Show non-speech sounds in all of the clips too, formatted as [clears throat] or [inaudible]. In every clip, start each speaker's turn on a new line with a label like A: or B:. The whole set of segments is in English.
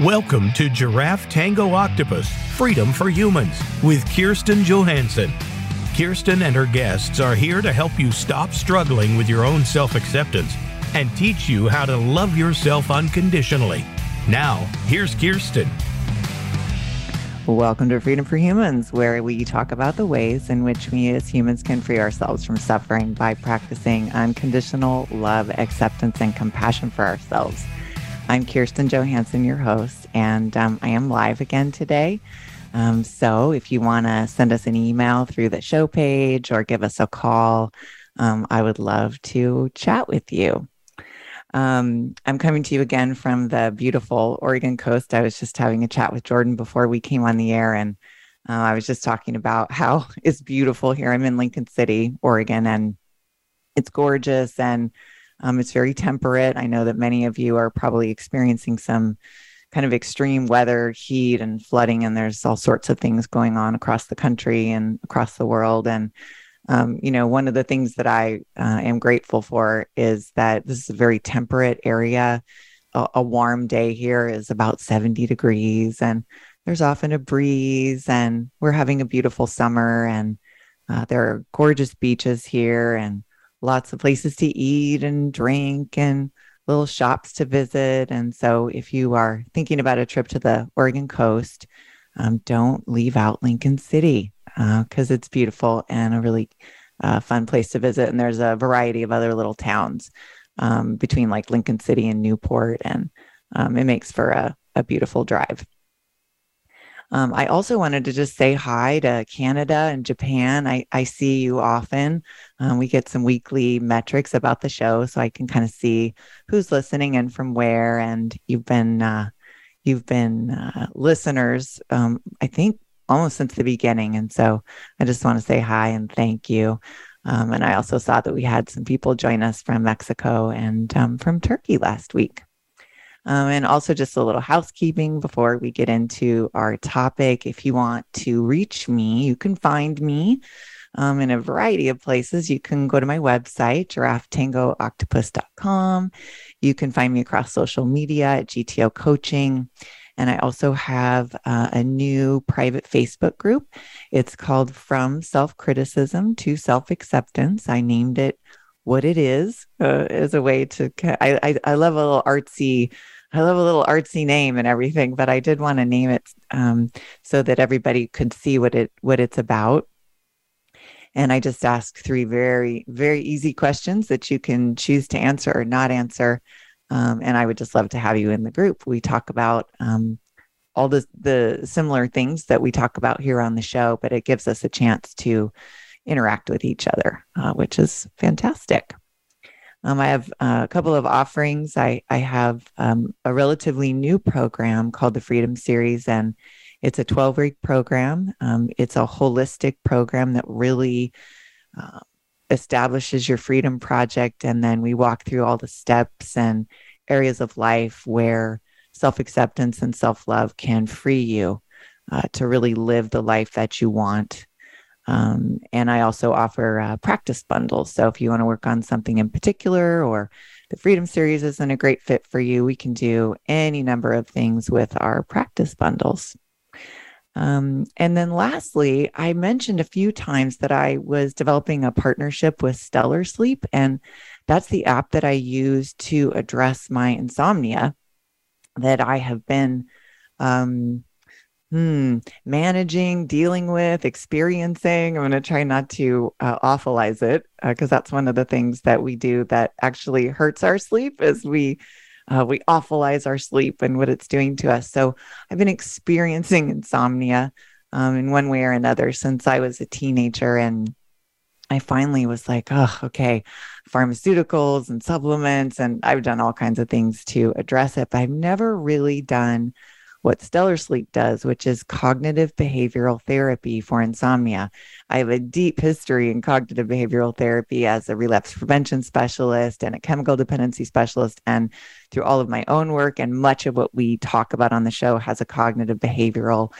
A: Welcome to Giraffe Tango Octopus Freedom for Humans with Kirsten Johansson. Kirsten and her guests are here to help you stop struggling with your own self acceptance and teach you how to love yourself unconditionally. Now, here's Kirsten.
B: Welcome to Freedom for Humans, where we talk about the ways in which we as humans can free ourselves from suffering by practicing unconditional love, acceptance, and compassion for ourselves. I'm Kirsten Johansson, your host, and um, I am live again today. Um, so if you want to send us an email through the show page or give us a call, um, I would love to chat with you. Um, I'm coming to you again from the beautiful Oregon coast. I was just having a chat with Jordan before we came on the air, and uh, I was just talking about how [laughs] it's beautiful here. I'm in Lincoln City, Oregon, and it's gorgeous and um, it's very temperate. I know that many of you are probably experiencing some kind of extreme weather, heat, and flooding, and there's all sorts of things going on across the country and across the world. And um, you know, one of the things that I uh, am grateful for is that this is a very temperate area. A, a warm day here is about 70 degrees, and there's often a breeze, and we're having a beautiful summer. And uh, there are gorgeous beaches here, and lots of places to eat and drink and little shops to visit. And so, if you are thinking about a trip to the Oregon coast, um, don't leave out Lincoln City because uh, it's beautiful and a really uh, fun place to visit. And there's a variety of other little towns um, between like Lincoln City and Newport, and um, it makes for a, a beautiful drive. Um, I also wanted to just say hi to Canada and Japan. I, I see you often. Um, we get some weekly metrics about the show, so I can kind of see who's listening and from where. And you've been uh, you've been uh, listeners, um, I think, almost since the beginning. And so I just want to say hi and thank you. Um, and I also saw that we had some people join us from Mexico and um, from Turkey last week. Um, and also, just a little housekeeping before we get into our topic. If you want to reach me, you can find me um, in a variety of places. You can go to my website, giraffetangooctopus.com. You can find me across social media at GTO Coaching. And I also have uh, a new private Facebook group. It's called From Self Criticism to Self Acceptance. I named it what it is uh, as a way to, I, I, I love a little artsy I love a little artsy name and everything, but I did want to name it um, so that everybody could see what it what it's about. And I just ask three very very easy questions that you can choose to answer or not answer. Um, and I would just love to have you in the group. We talk about um, all the the similar things that we talk about here on the show, but it gives us a chance to interact with each other, uh, which is fantastic. Um, I have uh, a couple of offerings. I, I have um, a relatively new program called the Freedom Series, and it's a 12 week program. Um, it's a holistic program that really uh, establishes your freedom project. And then we walk through all the steps and areas of life where self acceptance and self love can free you uh, to really live the life that you want um, and I also offer uh, practice bundles. So if you want to work on something in particular or the Freedom Series isn't a great fit for you, we can do any number of things with our practice bundles. Um, and then lastly, I mentioned a few times that I was developing a partnership with Stellar Sleep, and that's the app that I use to address my insomnia that I have been um, hmm, managing, dealing with, experiencing. I'm going to try not to uh, awfulize it because uh, that's one of the things that we do that actually hurts our sleep is we uh, we awfulize our sleep and what it's doing to us. So I've been experiencing insomnia um, in one way or another since I was a teenager and. I finally was like, oh, okay, pharmaceuticals and supplements. And I've done all kinds of things to address it, but I've never really done what Stellar Sleep does, which is cognitive behavioral therapy for insomnia. I have a deep history in cognitive behavioral therapy as a relapse prevention specialist and a chemical dependency specialist. And through all of my own work and much of what we talk about on the show has a cognitive behavioral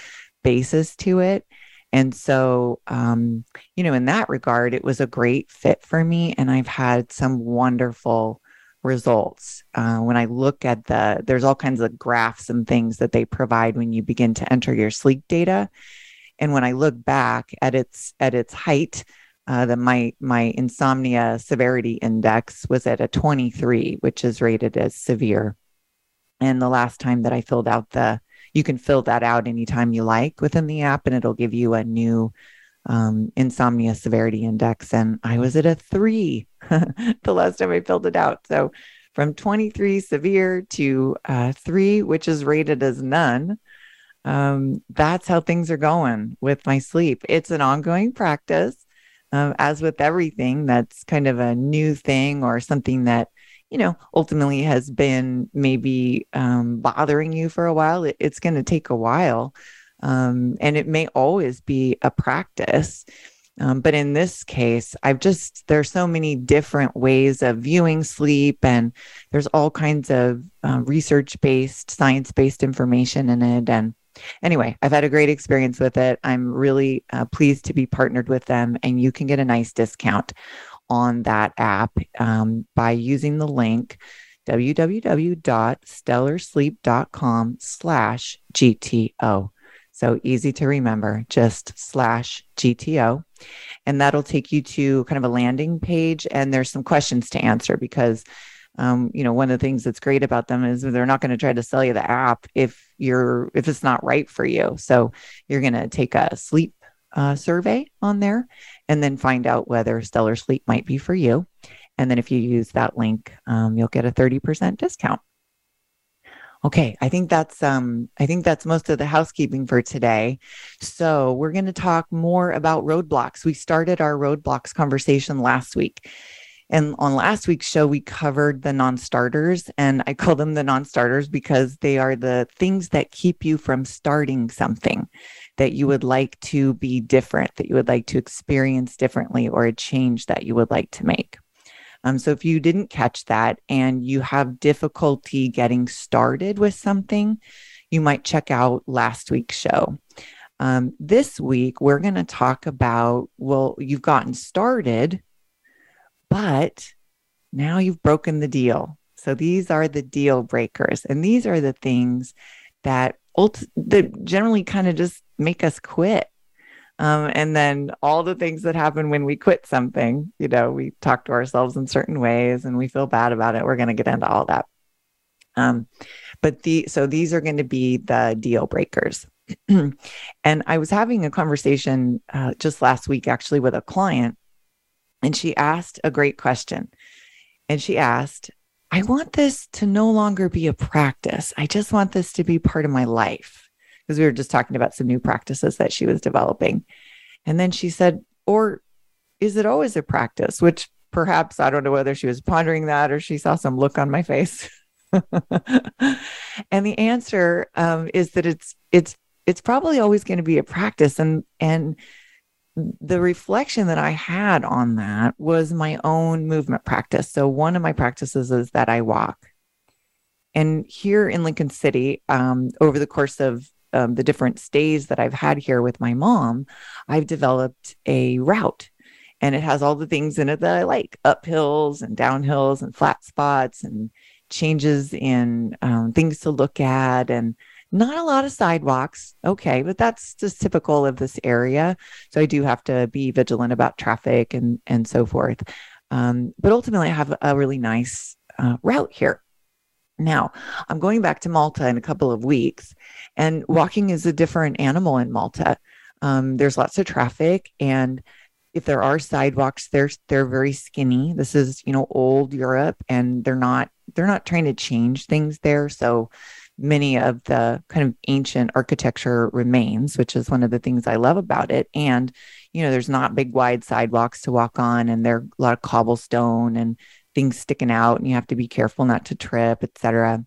B: basis to it. And so, um, you know, in that regard, it was a great fit for me. And I've had some wonderful results. Uh, when I look at the, there's all kinds of graphs and things that they provide when you begin to enter your sleep data. And when I look back at its at its height, uh, that my my insomnia severity index was at a 23, which is rated as severe. And the last time that I filled out the, you can fill that out anytime you like within the app, and it'll give you a new um, insomnia severity index. And I was at a three [laughs] the last time I filled it out. So from 23 severe to uh, three, which is rated as none. Um, that's how things are going with my sleep. It's an ongoing practice. Um, as with everything that's kind of a new thing or something that you know ultimately has been maybe um, bothering you for a while it, it's going to take a while um, and it may always be a practice um, but in this case i've just there's so many different ways of viewing sleep and there's all kinds of uh, research based science based information in it and Anyway, I've had a great experience with it. I'm really uh, pleased to be partnered with them, and you can get a nice discount on that app um, by using the link www.stellarsleep.com slash GTO. So easy to remember, just slash GTO. And that'll take you to kind of a landing page. And there's some questions to answer because um, you know, one of the things that's great about them is they're not going to try to sell you the app if you're if it's not right for you. So you're going to take a sleep uh, survey on there and then find out whether Stellar Sleep might be for you. And then if you use that link, um, you'll get a 30% discount. Okay, I think that's um I think that's most of the housekeeping for today. So, we're going to talk more about roadblocks. We started our roadblocks conversation last week. And on last week's show, we covered the non starters, and I call them the non starters because they are the things that keep you from starting something that you would like to be different, that you would like to experience differently, or a change that you would like to make. Um, so if you didn't catch that and you have difficulty getting started with something, you might check out last week's show. Um, this week, we're going to talk about well, you've gotten started but now you've broken the deal. So these are the deal breakers. And these are the things that, ult- that generally kind of just make us quit. Um, and then all the things that happen when we quit something, you know, we talk to ourselves in certain ways and we feel bad about it. We're going to get into all that. Um, but the so these are going to be the deal breakers. [clears throat] and I was having a conversation uh, just last week, actually, with a client and she asked a great question. And she asked, I want this to no longer be a practice. I just want this to be part of my life. Because we were just talking about some new practices that she was developing. And then she said, Or is it always a practice? Which perhaps I don't know whether she was pondering that or she saw some look on my face. [laughs] and the answer um, is that it's it's it's probably always going to be a practice and and the reflection that I had on that was my own movement practice. So, one of my practices is that I walk. And here in Lincoln City, um, over the course of um, the different stays that I've had here with my mom, I've developed a route. And it has all the things in it that I like uphills and downhills and flat spots and changes in um, things to look at and not a lot of sidewalks. Okay, but that's just typical of this area. So I do have to be vigilant about traffic and and so forth. Um, but ultimately, I have a really nice uh, route here. Now, I'm going back to Malta in a couple of weeks, and walking is a different animal in Malta. Um, there's lots of traffic, and if there are sidewalks, they're they're very skinny. This is you know old Europe, and they're not they're not trying to change things there. So many of the kind of ancient architecture remains, which is one of the things I love about it. And, you know, there's not big wide sidewalks to walk on, and there are a lot of cobblestone and things sticking out, and you have to be careful not to trip, etc.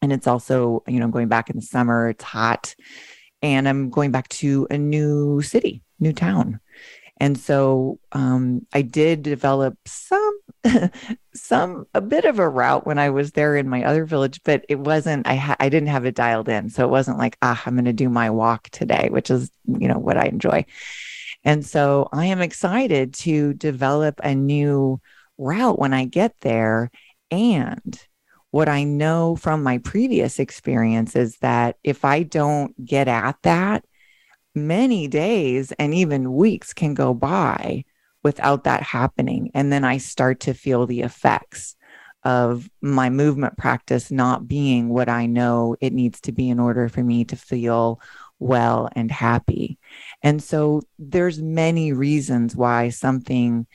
B: And it's also, you know, going back in the summer, it's hot. And I'm going back to a new city, new town. And so um, I did develop some, [laughs] some a bit of a route when I was there in my other village, but it wasn't. I ha- I didn't have it dialed in, so it wasn't like ah, I'm going to do my walk today, which is you know what I enjoy. And so I am excited to develop a new route when I get there And what I know from my previous experience is that if I don't get at that, many days and even weeks can go by without that happening. And then I start to feel the effects of my movement practice not being what I know it needs to be in order for me to feel well and happy. And so there's many reasons why something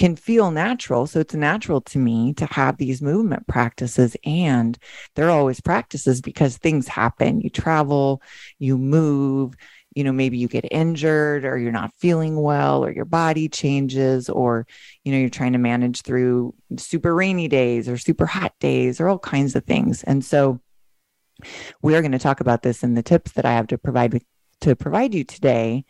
B: can feel natural. So it's natural to me to have these movement practices. And they're always practices because things happen. You travel, you move, you know, maybe you get injured or you're not feeling well or your body changes or, you know, you're trying to manage through super rainy days or super hot days or all kinds of things. And so we are going to talk about this in the tips that I have to provide to provide you today.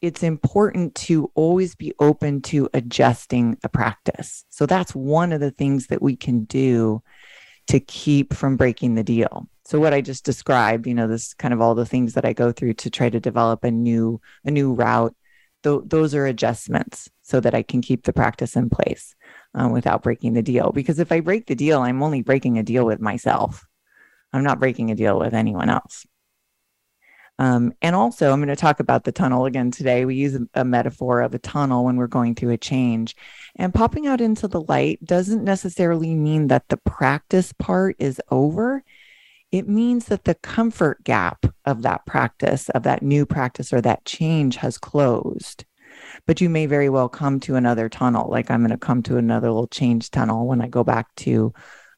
B: It's important to always be open to adjusting a practice. So that's one of the things that we can do to keep from breaking the deal. So what I just described, you know, this kind of all the things that I go through to try to develop a new a new route. Th- those are adjustments so that I can keep the practice in place uh, without breaking the deal. Because if I break the deal, I'm only breaking a deal with myself. I'm not breaking a deal with anyone else. Um, and also, I'm going to talk about the tunnel again today. We use a, metaphor of a tunnel when we're going through a change. And popping out into the light doesn't necessarily mean that the practice part is over. It means that the comfort gap of that practice, of that new practice or that change has closed. But you may very well come to another tunnel. Like I'm going to come to another little change tunnel when I go back to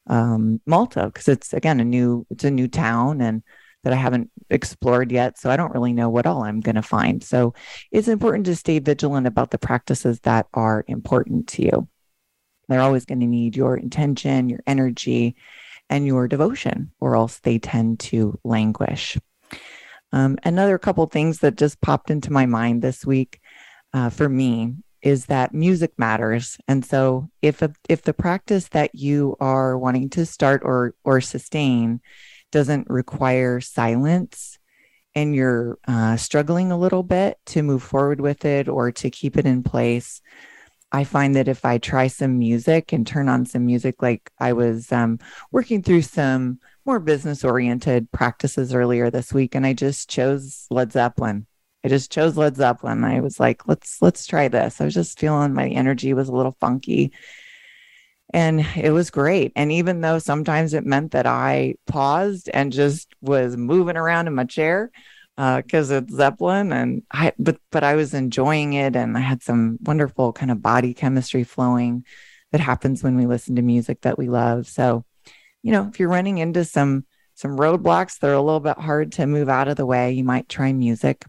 B: um, Malta because it's again a new it's a new town and that I haven't explored yet. So I don't really know what all I'm going to find. So it's important to stay vigilant about the practices that are important to you. They're always going to need your intention, your energy, and your devotion, or else they tend to languish. Um, another couple things that just popped into my mind this week uh, for me is that music matters and so if a, if the practice that you are wanting to start or or sustain doesn't require silence and you're uh, struggling a little bit to move forward with it or to keep it in place i find that if i try some music and turn on some music like i was um, working through some more business oriented practices earlier this week and i just chose led zeppelin I just chose Led Zeppelin. I was like, let's let's try this. I was just feeling my energy was a little funky. And it was great. And even though sometimes it meant that I paused and just was moving around in my chair, because uh, it's Zeppelin, and I but but I was enjoying it, and I had some wonderful kind of body chemistry flowing that happens when we listen to music that we love. So, you know, if you're running into some some roadblocks that are a little bit hard to move out of the way, you might try music.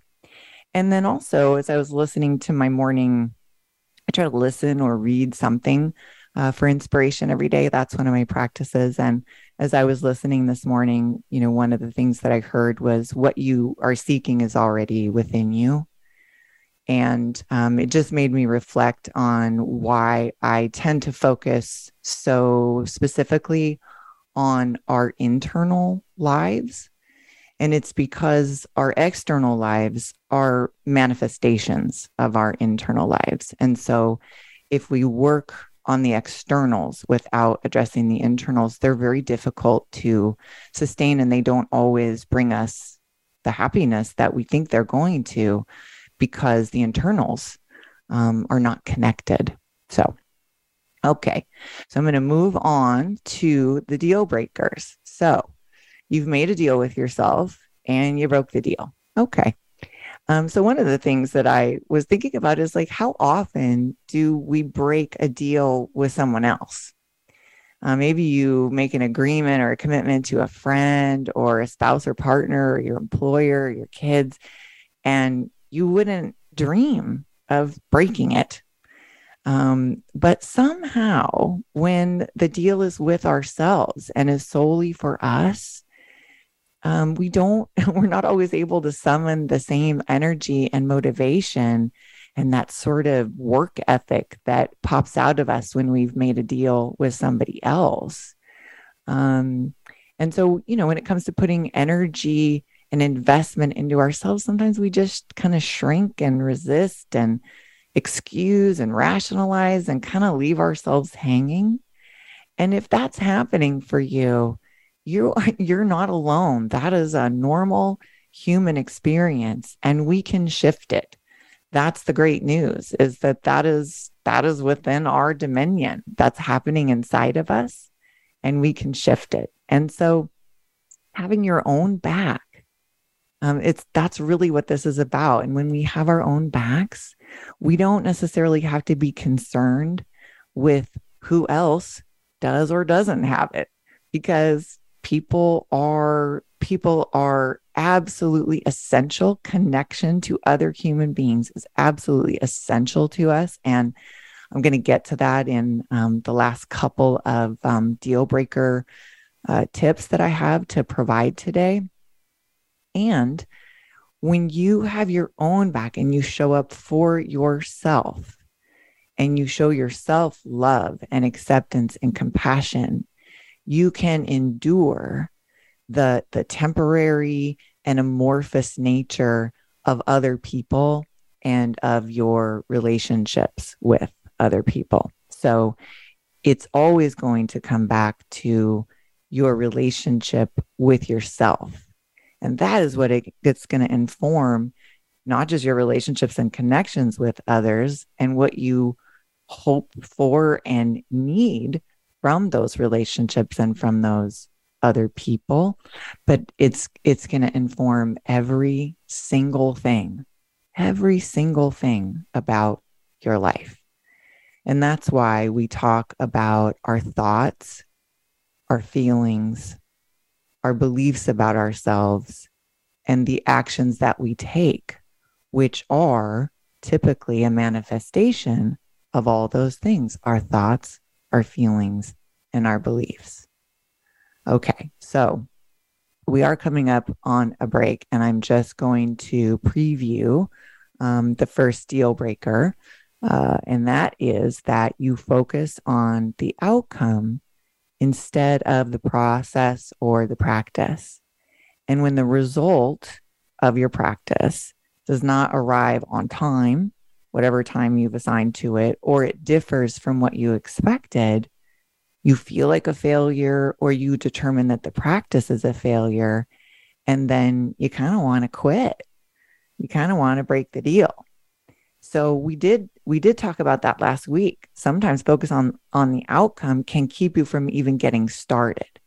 B: And then also, as I was listening to my morning, I try to listen or read something uh, for inspiration every day. That's one of my practices. And as I was listening this morning, you know, one of the things that I heard was what you are seeking is already within you. And um, it just made me reflect on why I tend to focus so specifically on our internal lives and it's because our external lives are manifestations of our internal lives. And so if we work on the externals without addressing the internals, they're very difficult to sustain and they don't always bring us the happiness that we think they're going to because the internals um, are not connected. So, okay. So I'm going to move on to the deal breakers. So, You've made a deal with yourself and you broke the deal. Okay. Um, so one of the things that I was thinking about is like, how often do we break a deal with someone else? Uh, maybe you make an agreement or a commitment to a friend or a spouse or partner or your employer or your kids, and you wouldn't dream of breaking it. Um, but somehow, when the deal is with ourselves and is solely for us, um, we don't, [laughs] we're not always able to summon the same energy and motivation and that sort of work ethic that pops out of us when we've made a deal with somebody else. Um, and so, you know, when it comes to putting energy and investment into ourselves, sometimes we just kind of shrink and resist and excuse and rationalize and kind of leave ourselves hanging. And if that's happening for you, you [laughs] you're not alone. That is a normal human experience and we can shift it. That's the great news is that that is that is within our dominion. That's happening inside of us and we can shift it. And so having your own back um, it's that's really what this is about. And when we have our own backs, we don't necessarily have to be concerned with who else does or doesn't have it because people are people are absolutely essential. Connection to other human beings is absolutely essential to us. And i'm going to get to that in um, the last couple of um, deal breaker uh, tips that i have to provide today. And when you have your own back and you show up for yourself and you show yourself love and acceptance and compassion, you can endure the, the temporary and amorphous nature of other people and of your relationships with other people. So it's always going to come back to your relationship with yourself and that is what it, it's going to inform not just your relationships and connections with others and what you hope for and need from those relationships and from those other people but it's it's going to inform every single thing every single thing about your life. And that's why we talk about our thoughts our feelings our beliefs about ourselves and the actions that we take, which are typically a manifestation of all those things our thoughts, our feelings, and our beliefs. Okay, so we are coming up on a break, and I'm just going to preview um, the first deal breaker. Uh, and that is that you focus on the outcome instead of the process or the practice. And when the result of your practice does not arrive on time, whatever time you've assigned to it, or it differs from what you expected, you feel like a failure or you determine that the practice is a failure. And then you kind of want to quit. You kind of want to break the deal. So we did we did talk about that last week. Sometimes focus on on the outcome can keep you from even getting started.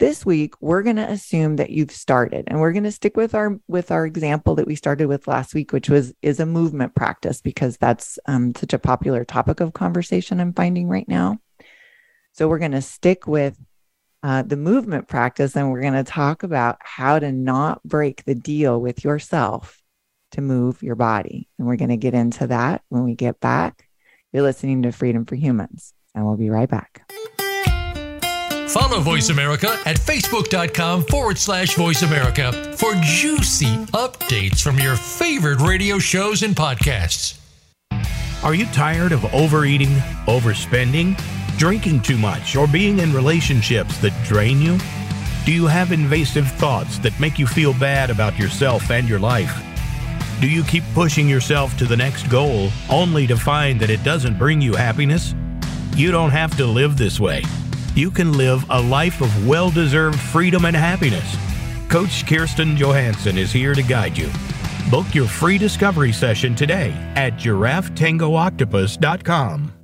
B: This week we're going to assume that you've started and we're going to stick with our with our example that we started with last week which was is a movement practice because that's um, such a popular topic of conversation I'm finding right now. So we're going to stick with uh, the movement practice and we're going to talk about how to not break the deal with yourself to move your body. And we're going to get into that when we get back. You're listening to Freedom for Humans, and we'll be right back.
C: Follow Voice America at facebook.com forward slash voice America for juicy updates from your favorite radio shows and podcasts.
A: Are you tired of overeating, overspending, drinking too much, or being in relationships that drain you? Do you have invasive thoughts that make you feel bad about yourself and your life? Do you keep pushing yourself to the next goal only to find that it doesn't bring you happiness? You don't have to live this way. You can live a life of well deserved freedom and happiness. Coach Kirsten Johansson is here to guide you. Book your free discovery session today at giraffetangooctopus.com.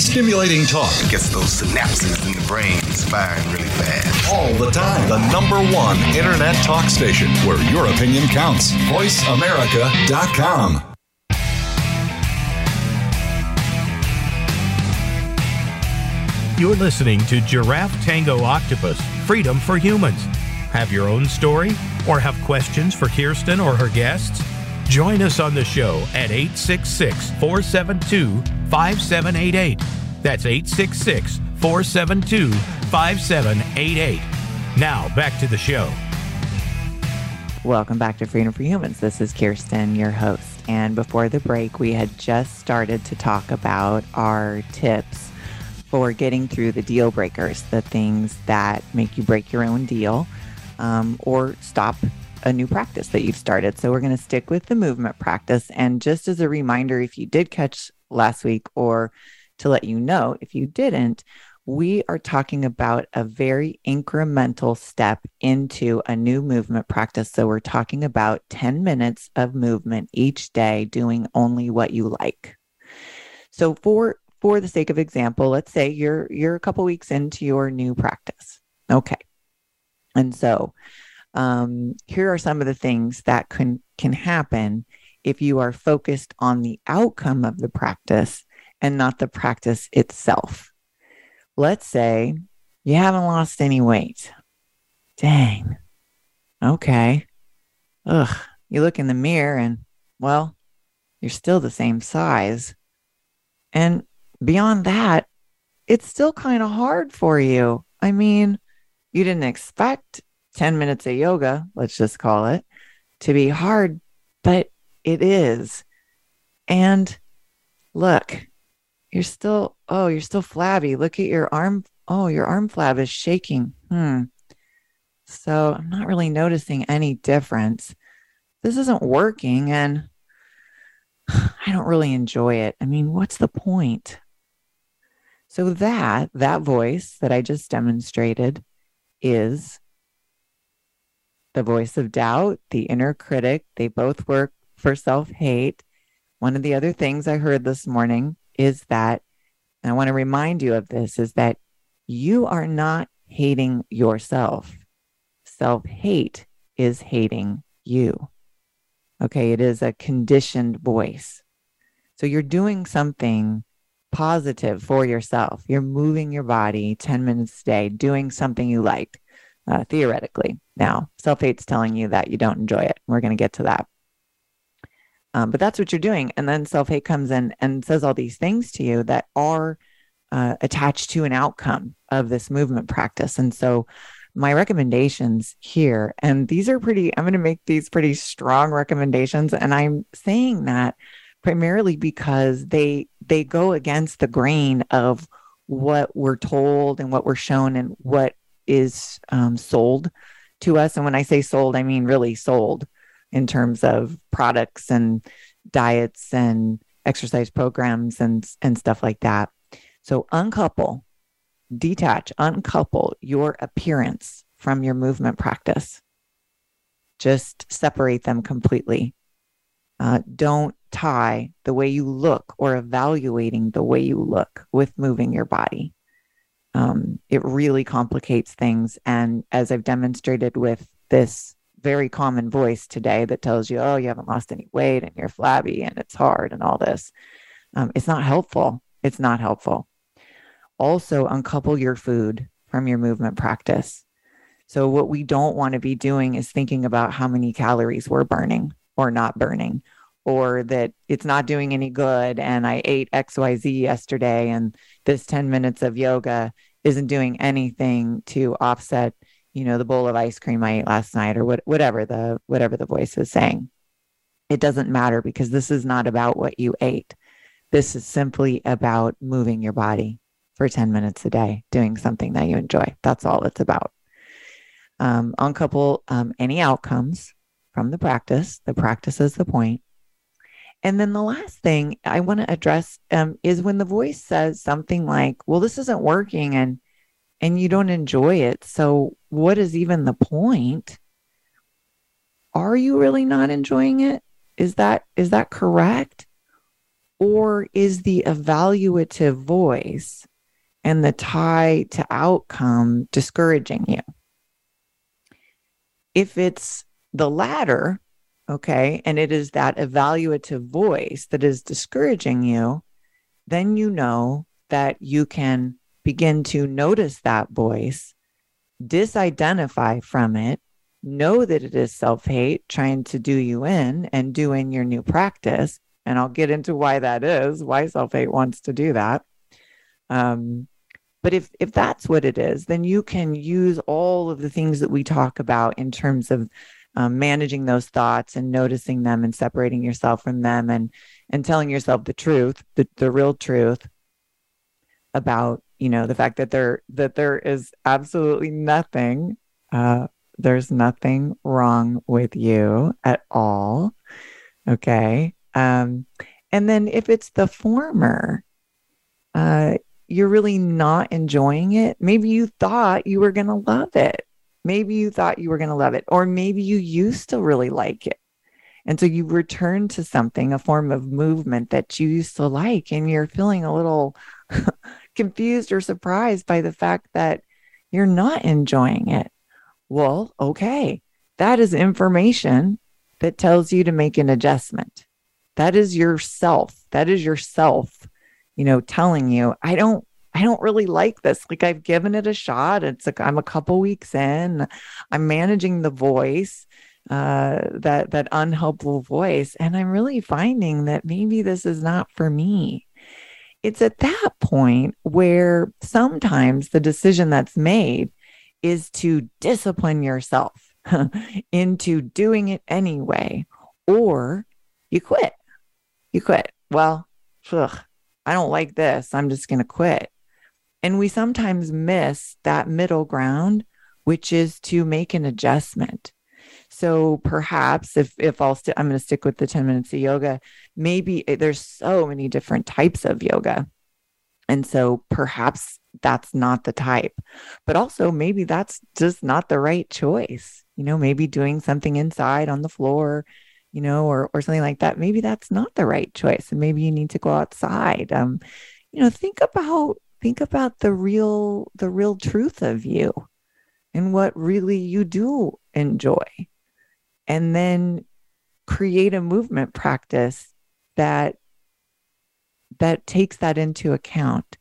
D: Stimulating talk.
E: It gets those synapses in the brain firing really fast.
D: All the time. The number one internet talk station where your opinion counts. VoiceAmerica.com.
A: You're listening to Giraffe Tango Octopus Freedom for Humans. Have your own story or have questions for Kirsten or her guests? Join us on the show at 866 472 5788. That's 866 472 5788. Now, back to the show.
B: Welcome back to Freedom for Humans. This is Kirsten, your host. And before the break, we had just started to talk about our tips for getting through the deal breakers, the things that make you break your own deal um, or stop a new practice that you've started. So we're going to stick with the movement practice. And just as a reminder, if you did catch last week or to let you know if you didn't, we are talking about a very incremental step into a new movement practice. So we're talking about 10 minutes of movement each day, doing only what you like. So for for the sake of example, let's say you're you're a couple weeks into your new practice. Okay. And so um, here are some of the things that can can happen if you are focused on the outcome of the practice and not the practice itself. Let's say you haven't lost any weight. Dang. Okay. Ugh. You look in the mirror and, well, you're still the same size. And beyond that, it's still kind of hard for you. I mean, you didn't expect 10 minutes of yoga, let's just call it, to be hard, but it is. And look, you're still, oh, you're still flabby. Look at your arm. Oh, your arm flab is shaking. Hmm. So I'm not really noticing any difference. This isn't working and [sighs] I don't really enjoy it. I mean, what's the point? So that that voice that I just demonstrated is the voice of doubt, the inner critic. They both work for self-hate. One of the other things I heard this morning is that and I want to remind you of this is that you are not hating yourself. Self-hate is hating you. Okay, it is a conditioned voice. So you're doing something positive for yourself. You're moving your body 10 minutes a day, doing something you like, uh, theoretically. Now, self hate's telling you that you don't enjoy it. We're going to get to that. Um, but that's what you're doing. And then self hate comes in and says all these things to you that are uh, attached to an outcome of this movement practice. And so, my recommendations here, and these are pretty, I'm going to make these pretty strong recommendations. And I'm saying that primarily because they they go against the grain of what we're told and what we're shown and what is um, sold to us. And when I say sold, I mean really sold in terms of products and diets and exercise programs and and stuff like that. So uncouple, detach, uncouple your appearance from your movement practice. Just separate them completely. Uh, don't tie the way you look or evaluating the way you look with moving your body. Um, it really complicates things. And as I've demonstrated with this very common voice today that tells you, oh, you haven't lost any weight and you're flabby and it's hard and all this, um, it's not helpful. It's not helpful. Also, uncouple your food from your movement practice. So, what we don't want to be doing is thinking about how many calories we're burning or not burning or that it's not doing any good and I ate XYZ yesterday and this 10 minutes of yoga isn't doing anything to offset, you know, the bowl of ice cream I ate last night or what, whatever the whatever the voice is saying. It doesn't matter because this is not about what you ate. This is simply about moving your body for 10 minutes a day, doing something that you enjoy. That's all it's about. Um, uncouple um, any outcomes from the practice. The practice is the point and then the last thing I want to address um, is when the voice says something like, "Well, this isn't working," and and you don't enjoy it. So, what is even the point? Are you really not enjoying it? Is that is that correct? Or is the evaluative voice and the tie to outcome discouraging you? If it's the latter, okay, and it is that evaluative voice that is discouraging you, then you know that you can begin to notice that voice, disidentify from it, know that it is self hate trying to do you in and doing your new practice. And I'll get into why that is, why self hate wants to do that. Um, but if if that's what it is, then you can use all of the things that we talk about in terms of um, managing those thoughts and noticing them and separating yourself from them and and telling yourself the truth, the, the real truth about you know the fact that there that there is absolutely nothing uh, there's nothing wrong with you at all. Okay. Um, and then if it's the former uh, you're really not enjoying it maybe you thought you were going to love it maybe you thought you were going to love it or maybe you used to really like it and so you return to something a form of movement that you used to like and you're feeling a little [laughs] confused or surprised by the fact that you're not enjoying it. Well, okay, that is information that tells you to make an adjustment. That is yourself. That is yourself, you know, telling you, I don't I don't really like this. Like I've given it a shot. It's like I'm a couple weeks in. I'm managing the voice, uh, that that unhelpful voice, and I'm really finding that maybe this is not for me it's at that point where sometimes the decision that's made is to discipline yourself [laughs] into doing it anyway, or you quit. You quit. Well, ugh, I don't like this. I'm just going to quit. And we sometimes miss that middle ground, which is to make an adjustment. So perhaps if if I'll st- I'm going to stick with the 10 minutes of yoga, maybe there's so many different types of yoga. And so perhaps that's not the type. But also maybe that's just not the right choice. You know, maybe doing something inside on the floor, you know, or or something like that. Maybe that's not the right choice. And maybe you need to go outside. Um, you know, think about think about the real the real truth of you and what really you do enjoy. And then create a movement practice that that takes that into account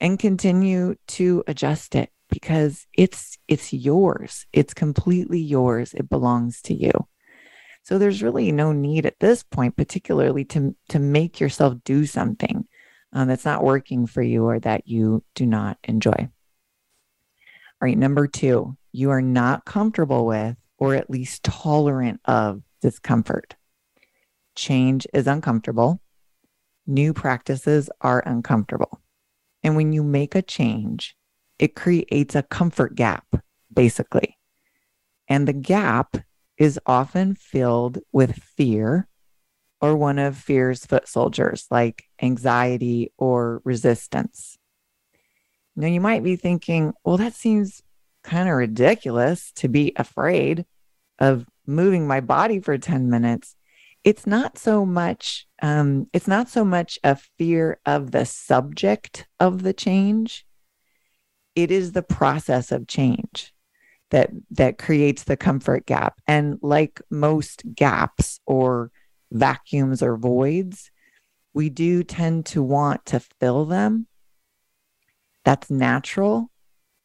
B: and continue to adjust it because it's it's yours. It's completely yours. It belongs to you. So there's really no need at this point particularly to to make yourself do something um, that's not working for you or that you do not enjoy all right number two you are not comfortable with or at least tolerant of discomfort. Change is uncomfortable. New practices are uncomfortable. And when you make a change, it creates a comfort gap, basically. And the gap is often filled with fear or one of fear's foot soldiers, like anxiety or resistance. Now, you might be thinking, well, that seems kind of ridiculous to be afraid of moving my body for 10 minutes. It's not so much um, it's not so much a fear of the subject of the change. It is the process of change that that creates the comfort gap. And like most gaps or vacuums or voids we do tend to want to fill them that's natural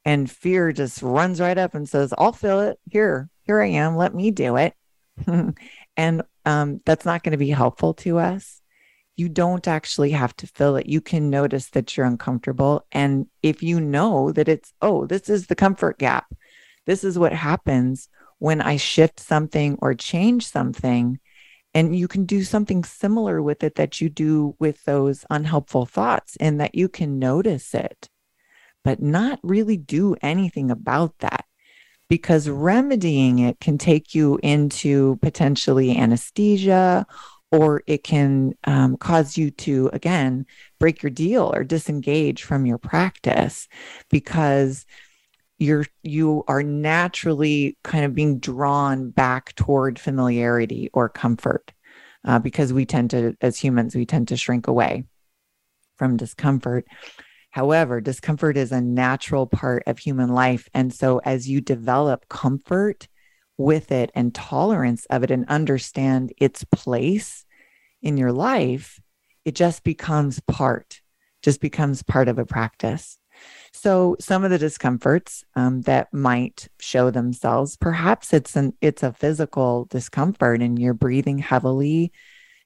B: and fear just runs right up and says i'll fill it here here I am, let me do it. [laughs] and um, that's not going to be helpful to us. You don't actually have to fill it. You can notice that you're uncomfortable. And if you know that it's, oh, this is the comfort gap, this is what happens when I shift something or change something. And you can do something similar with it that you do with those unhelpful thoughts, and that you can notice it, but not really do anything about that because remedying it can take you into potentially anesthesia or it can um, cause you to again break your deal or disengage from your practice because you're you are naturally kind of being drawn back toward familiarity or comfort uh, because we tend to, as humans, we tend to shrink away from discomfort. However, discomfort is a natural part of human life. And so as you develop comfort with it and tolerance of it and understand its place in your life, it just becomes part, just becomes part of a practice. So some of the discomforts um, that might show themselves, perhaps it's an it's a physical discomfort and you're breathing heavily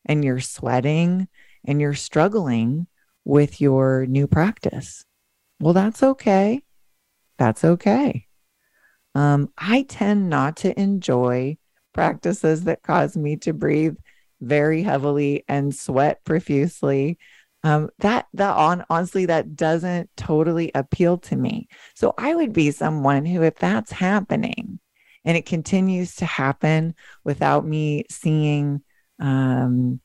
B: and you're sweating and you're struggling with your new practice. Well, that's okay. That's okay. Um, I tend not to enjoy practices that cause me to breathe very heavily and sweat profusely um, that that on honestly that doesn't totally appeal to me. So i would be someone who if that's happening and it continues to happen without me seeing um,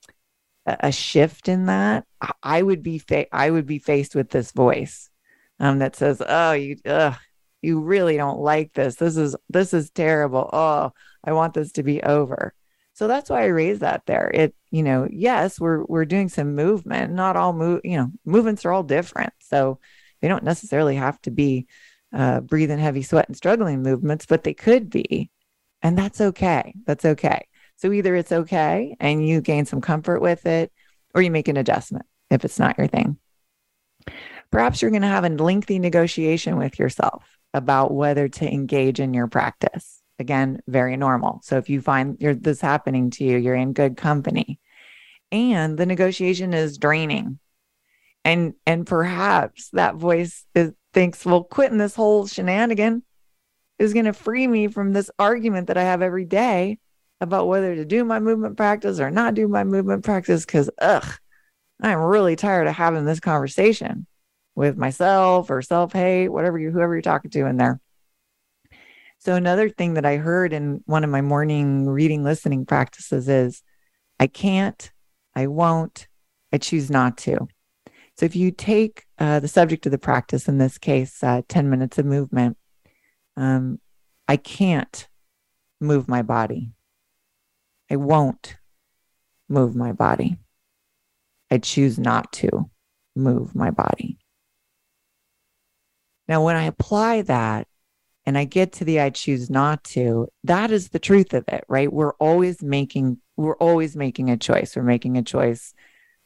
B: a, shift in that i would be fa- i would be faced with this voice um, that says oh you ugh, you really don't like this. This is this is terrible. Oh i want this to be over so that's why I raised that there. It, you know, yes, we're we're doing some movement. Not all move, you know, movements are all different. So they don't necessarily have to be uh, breathing heavy sweat and struggling movements, but they could be. And that's okay. That's okay. So either it's okay and you gain some comfort with it, or you make an adjustment if it's not your thing. Perhaps you're going to have a lengthy negotiation with yourself about whether to engage in your practice again very normal. So if you find you're, this happening to you you're in good company. And the negotiation is draining. And and perhaps that voice is, thinks well quitting this whole shenanigan is going to free me from this argument that i have every day about whether to do my movement practice or not do my movement practice. Because ugh i'm really tired of having this conversation with myself or self-hate whatever you whoever you're talking to in there so, another thing that I heard in one of my morning reading listening practices is I can't, I won't, I choose not to. So, if you take uh, the subject of the practice, in this case, uh, 10 minutes of movement, um, I can't move my body. I won't move my body. I choose not to move my body. Now, when I apply that and I get to the I choose not to, that is the truth of it, right? We're always making we're always making a choice. We're making a choice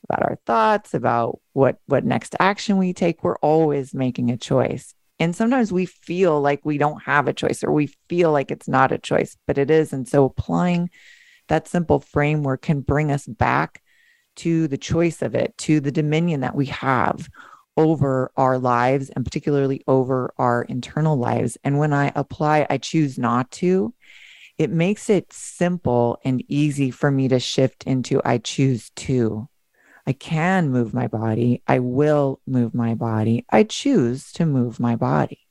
B: about our thoughts, about what what next action we take. We're always making a choice. And sometimes we feel like we don't have a choice or we feel like it's not a choice, but it is. And so applying that simple framework can bring us back to the choice of it, to the dominion that we have over our lives and particularly over our internal lives. And when I apply, I choose not to, it makes it simple and easy for me to shift into I choose to. I can move my body. I will move my body. I choose to move my body.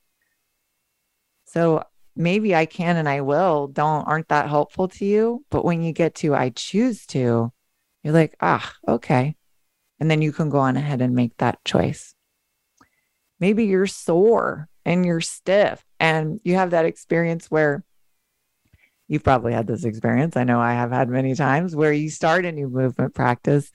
B: So maybe I can and I will don't aren't that helpful to you, but when you get to I choose to, you're like, "Ah, okay." And then you can go on ahead and make that choice. Maybe you're sore and you're stiff and you have that experience where you've probably had this experience. I know I have had many times where you start a new movement practice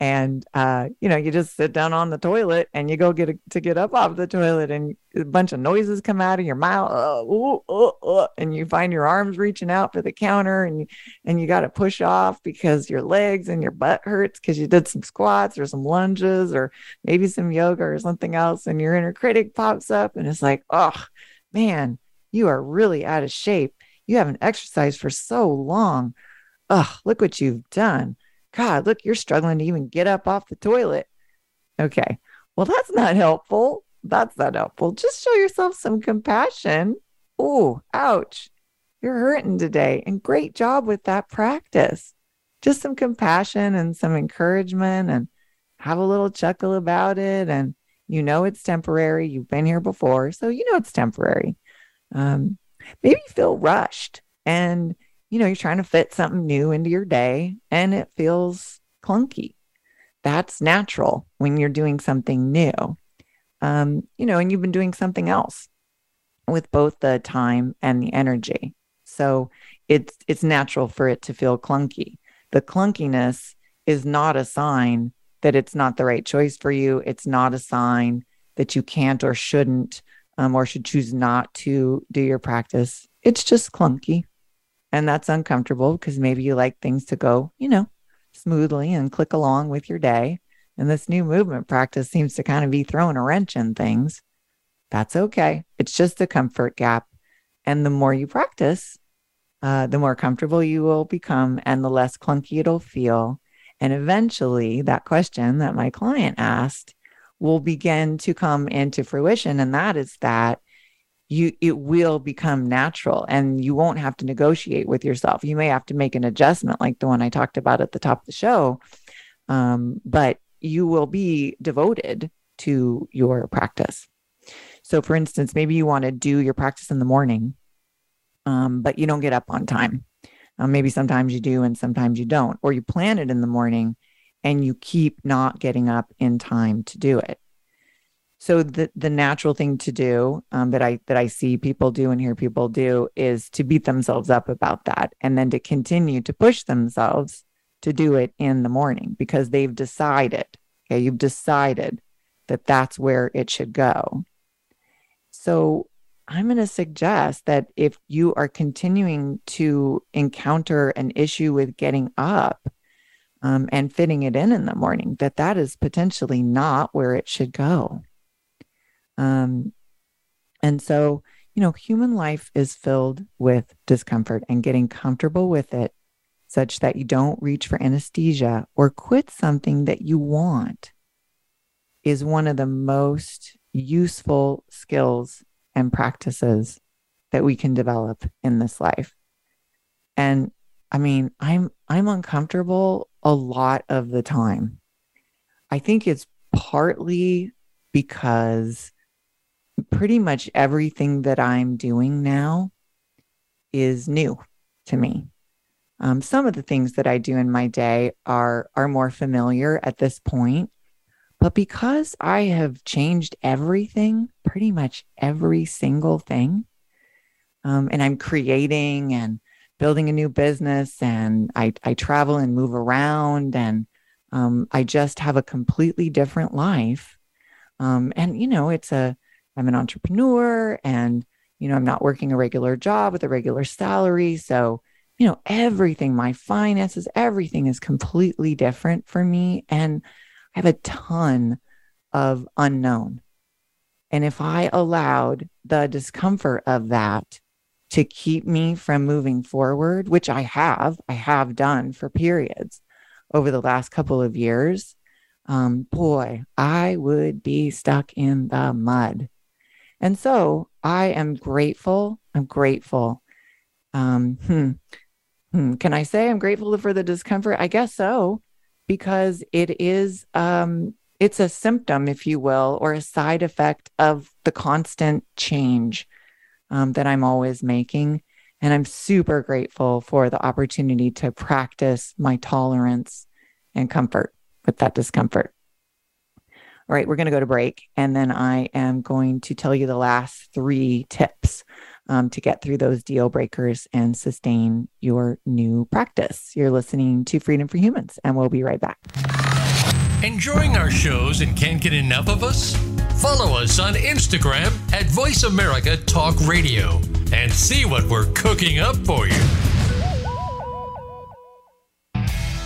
B: and uh, you know you just sit down on the toilet and you go get a, to get up off the toilet and a bunch of noises come out of your mouth uh, ooh, ooh, ooh, and you find your arms reaching out for the counter and and you got to push off because your legs and your butt hurts because you did some squats or some lunges or maybe some yoga or something else and your inner critic pops up and it's like oh man you are really out of shape. You haven't exercised for so long. Oh look what you've done God, look, you're struggling to even get up off the toilet. Okay. Well, that's not helpful. That's not helpful. Just show yourself some compassion. Oh, ouch. You're hurting today. And great job with that practice. Just some compassion and some encouragement and have a little chuckle about it. And you know it's temporary. You've been here before. So you know it's temporary. Um, maybe feel rushed and you know, you're trying to fit something new into your day and it feels clunky. That's natural when you're doing something new. Um, you know, and you've been doing something else with both the time and the energy. So it's it's natural for it to feel clunky. the clunkiness is not a sign that it's not the right choice for you. It's not a sign that you can't or shouldn't um, or should choose not to do your practice. It's just clunky. And that's uncomfortable because maybe you like things to go, you know, smoothly and click along with your day. And this new movement practice seems to kind of be throwing a wrench in things. That's okay. It's just a comfort gap. And the more you practice, uh, the more comfortable you will become and the less clunky it'll feel. And eventually, that question that my client asked will begin to come into fruition. And that is that you it will become natural and you won't have to negotiate with yourself. You may have to make an adjustment like the one I talked about at the top of the show. Um, but you will be devoted to your practice. So, for instance, maybe you want to do your practice in the morning, um, but you don't get up on time. Um, maybe sometimes you do and sometimes you don't, or you plan it in the morning and you keep not getting up in time to do it. So the the natural thing to do um, that I that I see people do and hear people do is to beat themselves up about that, and then to continue to push themselves to do it in the morning because they've decided. Okay, you've decided that that's where it should go. So I'm going to suggest that if you are continuing to encounter an issue with getting up, um, and fitting it in in the morning, that that is potentially not where it should go. Um, and so, you know, human life is filled with discomfort and getting comfortable with it such that you don't reach for anesthesia or quit something that you want is one of the most useful skills and practices that we can develop in this life. And I mean, I'm I'm uncomfortable a lot of the time. I think it's partly because pretty much everything that I'm doing now is new to me. Um, some of the things that I do in my day are are more familiar at this point, but because I have changed everything, pretty much every single thing, um, and I'm creating and building a new business and I, I travel and move around and um, I just have a completely different life. Um, and, you know, it's a, I'm an entrepreneur and, you know, I'm not working a regular job with a regular salary. So, you know, everything, my finances, everything is completely different for me. And I have a ton of unknown. And if I allowed the discomfort of that to keep me from moving forward, which I have, I have done for periods over the last couple of years, um, boy, I would be stuck in the mud. And so I am grateful. I'm grateful. Um, hmm, hmm, can I say I'm grateful for the discomfort? I guess so, because it is, um, it's a symptom, if you will, or a side effect of the constant change um, that I'm always making. And I'm super grateful for the opportunity to practice my tolerance and comfort with that discomfort. All right, we're going to go to break. And then I am going to tell you the last three tips um, to get through those deal breakers and sustain your new practice. You're listening to Freedom for Humans, and we'll be right back.
C: Enjoying our shows and can't get enough of us? Follow us on Instagram at Voice America Talk Radio and see what we're cooking up for you.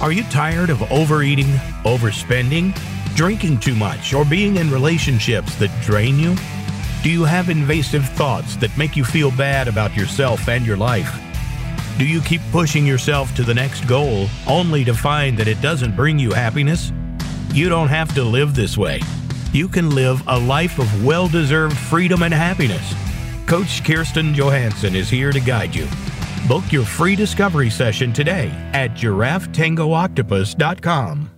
A: Are you tired of overeating, overspending, drinking too much, or being in relationships that drain you? Do you have invasive thoughts that make you feel bad about yourself and your life? Do you keep pushing yourself to the next goal only to find that it doesn't bring you happiness? You don't have to live this way you can live a life of well deserved freedom and happiness. Coach Kirsten Johansson is here to guide you. Book your free discovery session today at giraffetangooctopus.com.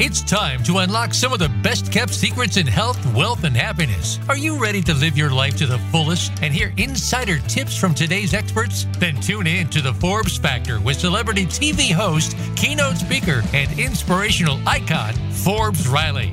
C: It's time to unlock some of the best kept secrets in health, wealth, and happiness. Are you ready to live your life to the fullest and hear insider tips from today's experts? Then tune in to the Forbes Factor with celebrity TV host, keynote speaker, and inspirational icon, Forbes Riley.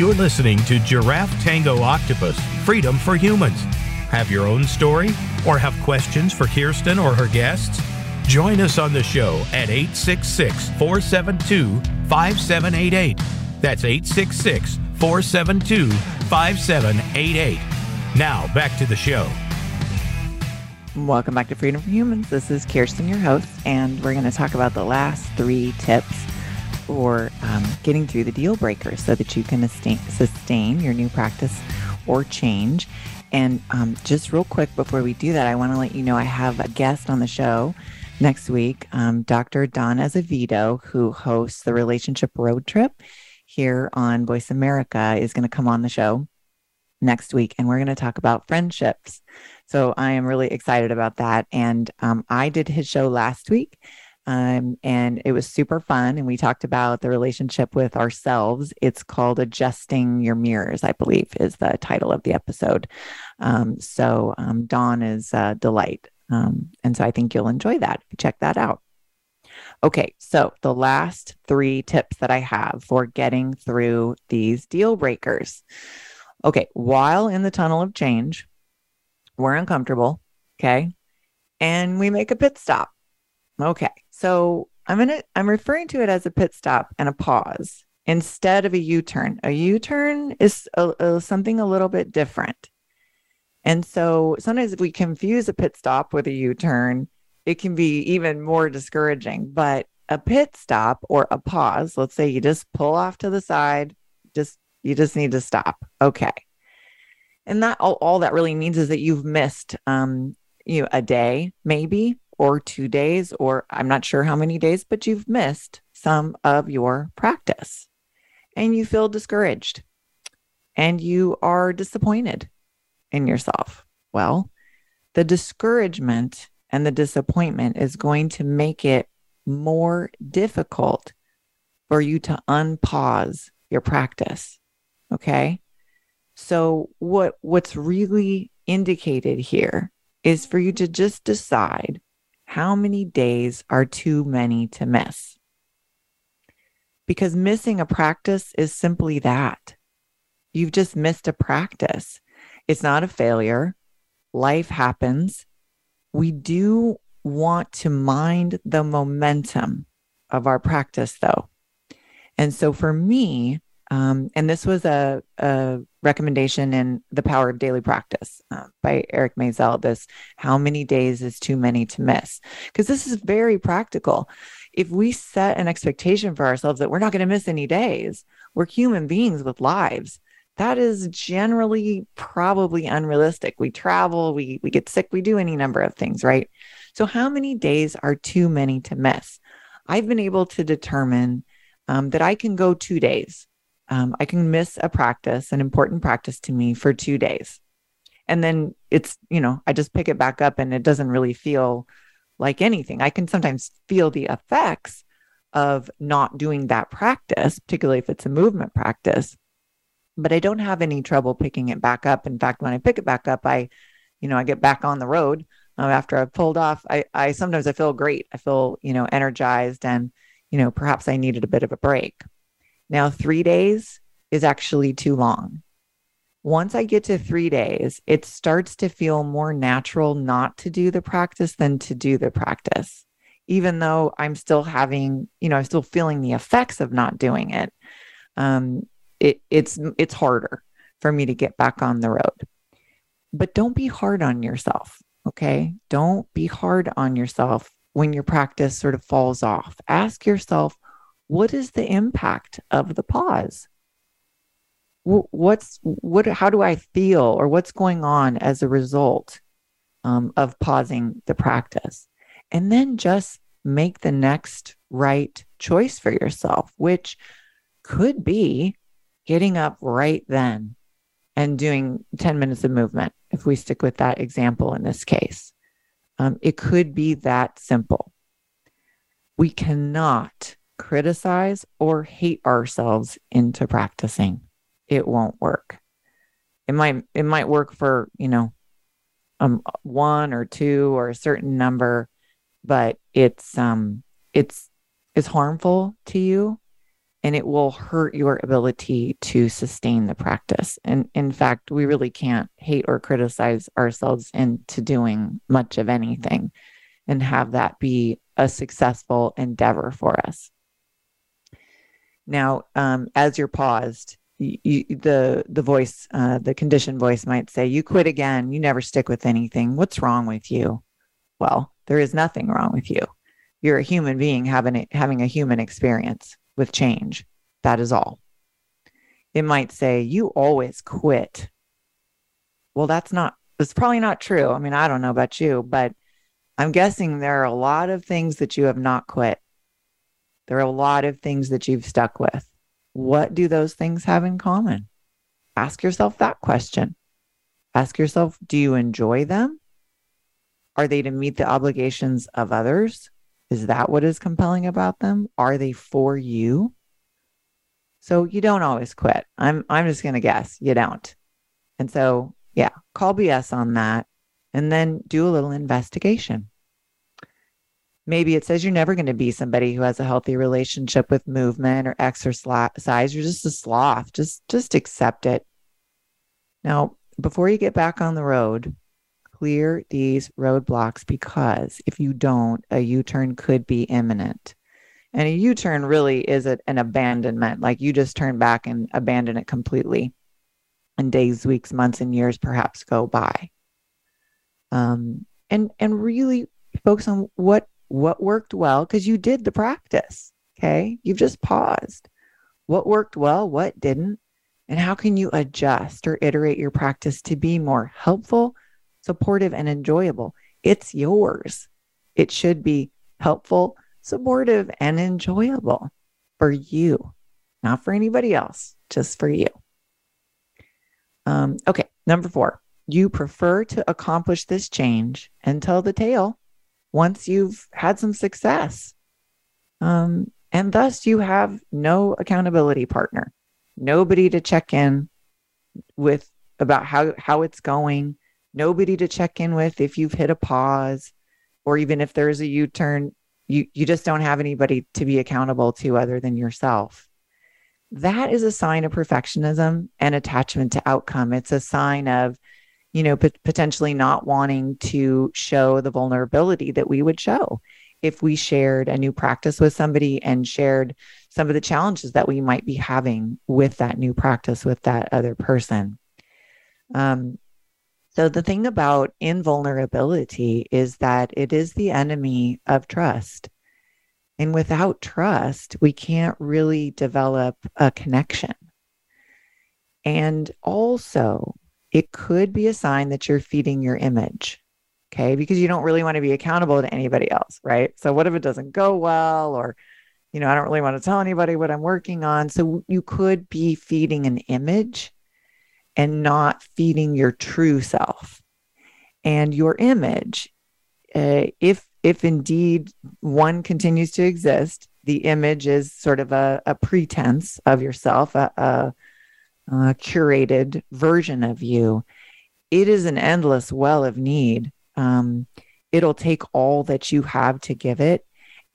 A: You're listening to Giraffe Tango Octopus Freedom for Humans. Have your own story or have questions for Kirsten or her guests? Join us on the show at 866 472 5788. That's 866 472 5788. Now, back to the show.
B: Welcome back to Freedom for Humans. This is Kirsten, your host, and we're going to talk about the last three tips for um, getting through the deal breakers so that you can sustain, your new practice or change. And um, just real quick before we do that, I want to let you know I have a guest on the show next week, um, Dr. Dawn Azevedo, who hosts the Relationship Road Trip here on Voice America, is going to come on the show next week, and we're going to talk about friendships. So I am really excited about that. And um, I did his show last week. Um, and it was super fun. And we talked about the relationship with ourselves. It's called Adjusting Your Mirrors, I believe, is the title of the episode. Um, so um, Dawn is a delight. Um, and so I think you'll enjoy that. Check that out. Okay, so the last three tips that I have for getting through these deal breakers. Okay, while in the tunnel of change, we're uncomfortable. Okay. And we make a pit stop. Okay. So I'm gonna I'm referring to it as a pit stop and a pause instead of a U-turn. A U-turn is a, a, something a little bit different. And so sometimes if we confuse a pit stop with a U-turn, it can be even more discouraging. But a pit stop or a pause, let's say you just pull off to the side, just you just need to stop. Okay. And that all, all that really means is that you've missed um you know a day maybe or two days, or I'm not sure how many days, but you've missed some of your practice and you feel discouraged and you are disappointed in yourself. Well, the discouragement and the disappointment is going to make it more difficult for you to unpause your practice. Okay? So what what's really indicated here is for you to just decide how many days are too many to miss? Because missing a practice is simply that. You've just missed a practice. It's not a failure. Life happens. We do want to mind the momentum of our practice, though. And so for me, um, and this was a, a, recommendation in The Power of Daily Practice uh, by Eric Maisel. This, how many days is too many to miss? Because this is very practical. If we set an expectation for ourselves that we're not going to miss any days, we're human beings with lives. That is generally probably unrealistic. We travel, we, we get sick, we do any number of things, right? So, how many days are too many to miss? I've been able to determine um, that I can go two days um, I can miss a practice, an important practice to me for two days. And then it's, you know, I just pick it back up and it doesn't really feel like anything. I can sometimes feel the effects of not doing that practice, particularly if it's a movement practice, but I don't have any trouble picking it back up. In fact, when I pick it back up, I, you know, I get back on the road uh, after I've pulled off. I, I sometimes I feel great. I feel, you know, energized and, you know, perhaps I needed a bit of a break. Now, three days is actually too long. Once I get to three days, it starts to feel more natural not to do the practice than to do the practice. even though I'm still having, you know, I'm still feeling the effects of not doing it. Um, it it's it's harder for me to get back on the road. But don't be hard on yourself. Okay. Don't be hard on yourself when your practice sort of falls off. Ask yourself, what is the impact of the pause? What's what? How do I feel, or what's going on as a result um, of pausing the practice? And then just make the next right choice for yourself, which could be getting up right then and doing 10 minutes of movement, if we stick with that example in this case. Um, it could be that simple. We cannot criticize or hate ourselves into practicing. It won't work. It might it might work for, you know, um one or two or a certain number, but it's um it's it's harmful to you and it will hurt your ability to sustain the practice. And in fact, we really can't hate or criticize ourselves into doing much of anything and have that be a successful endeavor for us. Now, um, as you're paused, you, the the voice, uh, the conditioned voice might say, "You quit again. You never stick with anything. What's wrong with you?" Well, there is nothing wrong with you. You're a human being having having a human experience with change. That is all. It might say, You always quit. Well, that's not, it's probably not true. I mean, I don't know about you, but I'm guessing there are a lot of things that you have not quit. There are a lot of things that you've stuck with. What do those things have in common? Ask yourself that question. Ask yourself, do you enjoy them? Are they to meet the obligations of others? Is that what is compelling about them? Are they for you? So you don't always quit. I'm I'm just going to guess you don't. And so, yeah, call BS on that and then do a little investigation. Maybe it says you're never going to be somebody who has a healthy relationship with movement or exercise. You're just a sloth. Just just accept it. Now, before you get back on the road, clear these roadblocks because if you don't, a U turn could be imminent. And a U turn really is a, an abandonment, like you just turn back and abandon it completely. And days, weeks, months, and years perhaps go by. Um, and and really focus on what what worked well because you did the practice. Okay, you've just paused. What worked well, what didn't, and how can you adjust or iterate your practice to be more helpful supportive, and enjoyable. It's yours. It should be helpful, supportive, and enjoyable for you, not for anybody else, just for you. Um, okay, number four, you prefer to accomplish this change and tell the tale once you've had some success. Um, and thus, you have no accountability partner, nobody to check in with about how, how it's going, nobody to check in with if you've hit a pause or even if there's a U-turn, you you just don't have anybody to be accountable to other than yourself. That is a sign of perfectionism and attachment to outcome. It's a sign of, you know, p- potentially not wanting to show the vulnerability that we would show if we shared a new practice with somebody and shared some of the challenges that we might be having with that new practice with that other person. Um, so, the thing about invulnerability is that it is the enemy of trust. And without trust, we can't really develop a connection. And also, it could be a sign that you're feeding your image. Okay. Because you don't really want to be accountable to anybody else. Right. So, what if it doesn't go well? Or, you know, I don't really want to tell anybody what I'm working on. So, you could be feeding an image and not feeding your true self and your image. Uh, if if indeed one continues to exist, the image is sort of a, a pretense of yourself, a, a, a curated version of you. It is an endless well of need. Um, it'll take all that you have to give it,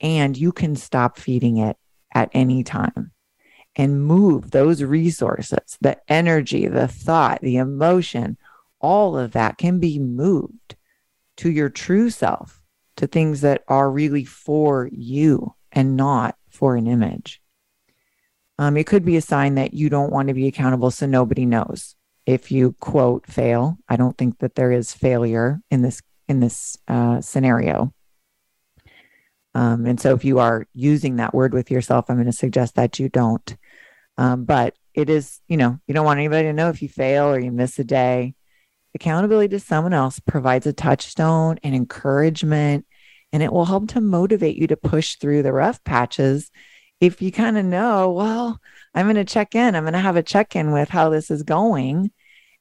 B: and you can stop feeding it at any time and move those resources, the energy, the thought, the emotion, all of that can be moved to your true self to things that are really for you and not for an image. Um, it could be a sign that you don't want to be accountable so nobody knows. If you quote fail, I don't think that there is failure in this in this uh, scenario. Um, and so if you are using that word with yourself, I'm going to suggest that you don't. Um, but it is, you know, you don't want anybody to know if you fail or you miss a day. Accountability to someone else provides a touchstone and encouragement, and it will help to motivate you to push through the rough patches. If you kind of know, well, I'm going to check in, I'm going to have a check in with how this is going.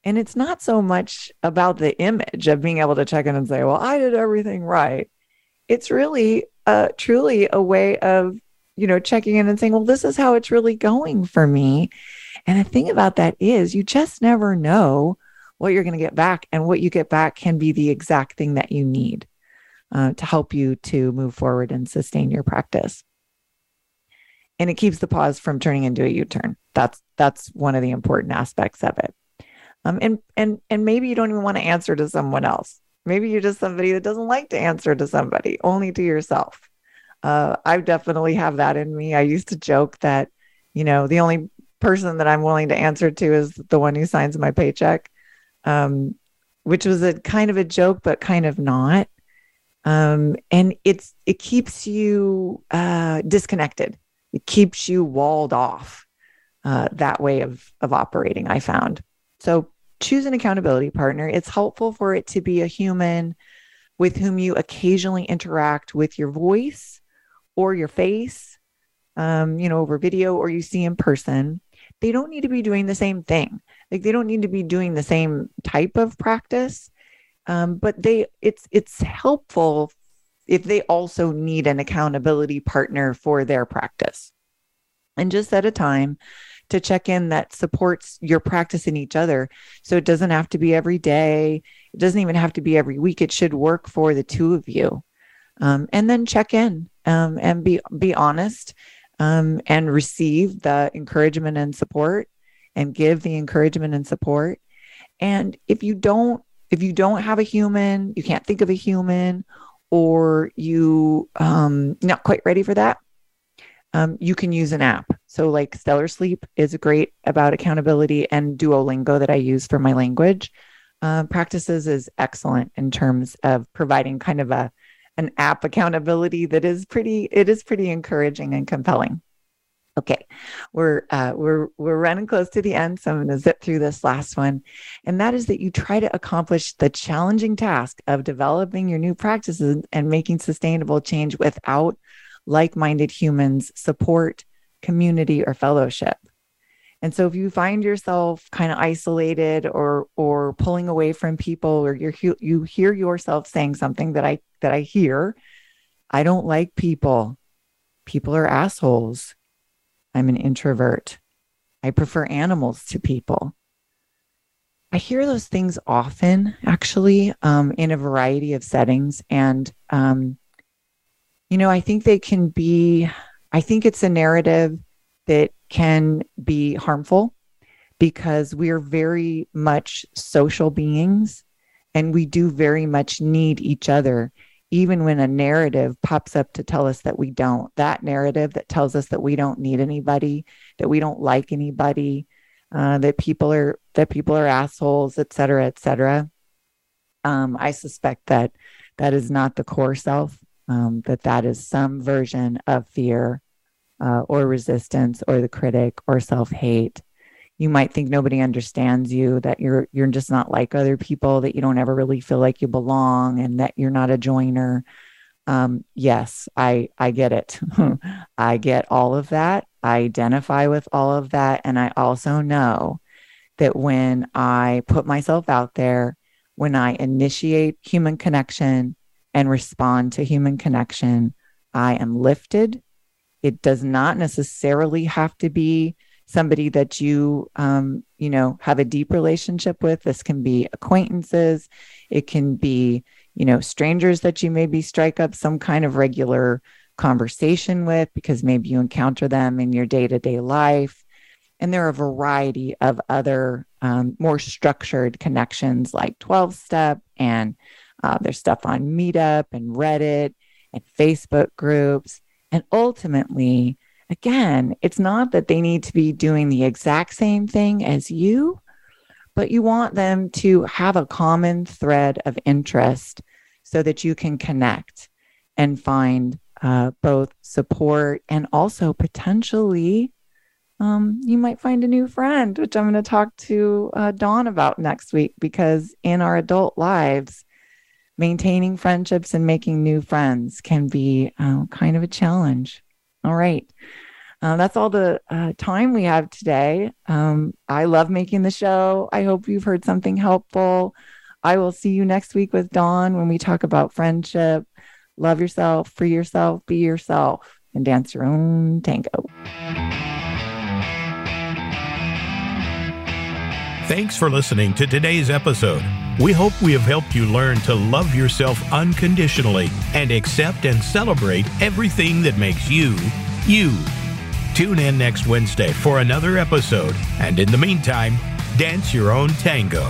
B: And it's not so much about the image of being able to check in and say, well, I did everything right. It's really uh, truly a way of, you know, checking in and saying, well, this is how it's really going for me. And the thing about that is, you just never know what you're going to get back. And what you get back can be the exact thing that you need uh, to help you to move forward and sustain your practice. And it keeps the pause from turning into a U-turn. That's that's one of the important aspects of it. Um, and and and maybe you don't even want to answer to someone else. Maybe you're just somebody that doesn't like to answer to somebody, only to yourself. Uh, I definitely have that in me. I used to joke that, you know, the only person that I'm willing to answer to is the one who signs my paycheck um, which was a kind of a joke, but kind of not. Um, and it's it keeps you uh, disconnected. It keeps you walled off. Uh, that way of of operating, I found. So choose an accountability partner. It's helpful for it to be a human with whom you occasionally interact with your voice or your face, um, you know, over video or you see in person. They don't need to be doing the same thing like they don't need to be doing the same type of practice um, but they it's it's helpful if they also need an accountability partner for their practice. And just set a time to check in that supports your practice in each other. So it doesn't have to be every day. It doesn't even have to be every week. It should work for the two of you. Um, and then check in um, and be be honest um, and receive the encouragement and support and give the encouragement and support. And if you don't, if you don't have a human, you can't think of a human, or you um not quite ready for that, um, you can use an app. So like Stellar Sleep is great about accountability, and Duolingo that I use for my language uh, practices is excellent in terms of providing kind of a an app accountability that is pretty it is pretty encouraging and compelling. Okay, we're uh, we're we're running close to the end, so I'm going to zip through this last one, and that is that you try to accomplish the challenging task of developing your new practices and making sustainable change without like-minded humans, support, community, or fellowship. And so, if you find yourself kind of isolated or or pulling away from people, or you you hear yourself saying something that I that I hear, I don't like people. People are assholes I'm an introvert. I prefer animals to people. I hear those things often, actually, um, in a variety of settings. And, um, you know, I think they can be, I think it's a narrative that can be harmful because we are very much social beings and we do very much need each other even when a narrative pops up to tell us that we don't, that narrative that tells us that we don't need anybody, that we don't like anybody, uh, that people are that people are assholes, et cetera, et cetera. Um, I suspect that that is not the core self. Um, that that is some version of fear uh, or resistance or the critic or self hate you might think nobody understands you that you're you're just not like other people that you don't ever really feel like you belong and that you're not a joiner. Um, yes i i get it. [laughs] I get all of that. I identify with all of that. And i also know that when i put myself out there when i initiate human connection and respond to human connection i am lifted. It does not necessarily have to be somebody that you um, you know have a deep relationship with. This can be acquaintances. It can be you know strangers that you maybe strike up some kind of regular conversation with because maybe you encounter them in your day-to-day life. And there are a variety of other um, more structured connections like 12 step and Uh, there's stuff on Meetup and Reddit and Facebook groups. And ultimately, again, it's not that they need to be doing the exact same thing as you, but you want them to have a common thread of interest so that you can connect and find uh, both support and also potentially um, you might find a new friend, which I'm going to talk to uh, Dawn about next week because in our adult lives, maintaining friendships and making new friends can be uh, kind of a challenge. All right. Uh, that's all the uh, time we have today. Um, I love making the show. I hope you've heard something helpful. I will see you next week with Dawn when we talk about friendship. Love yourself, free yourself, be yourself, and dance your own tango.
A: Thanks for listening to today's episode. We hope we have helped you learn to love yourself unconditionally and accept and celebrate everything that makes you, you. Tune in next Wednesday for another episode, and in the meantime, dance your own tango.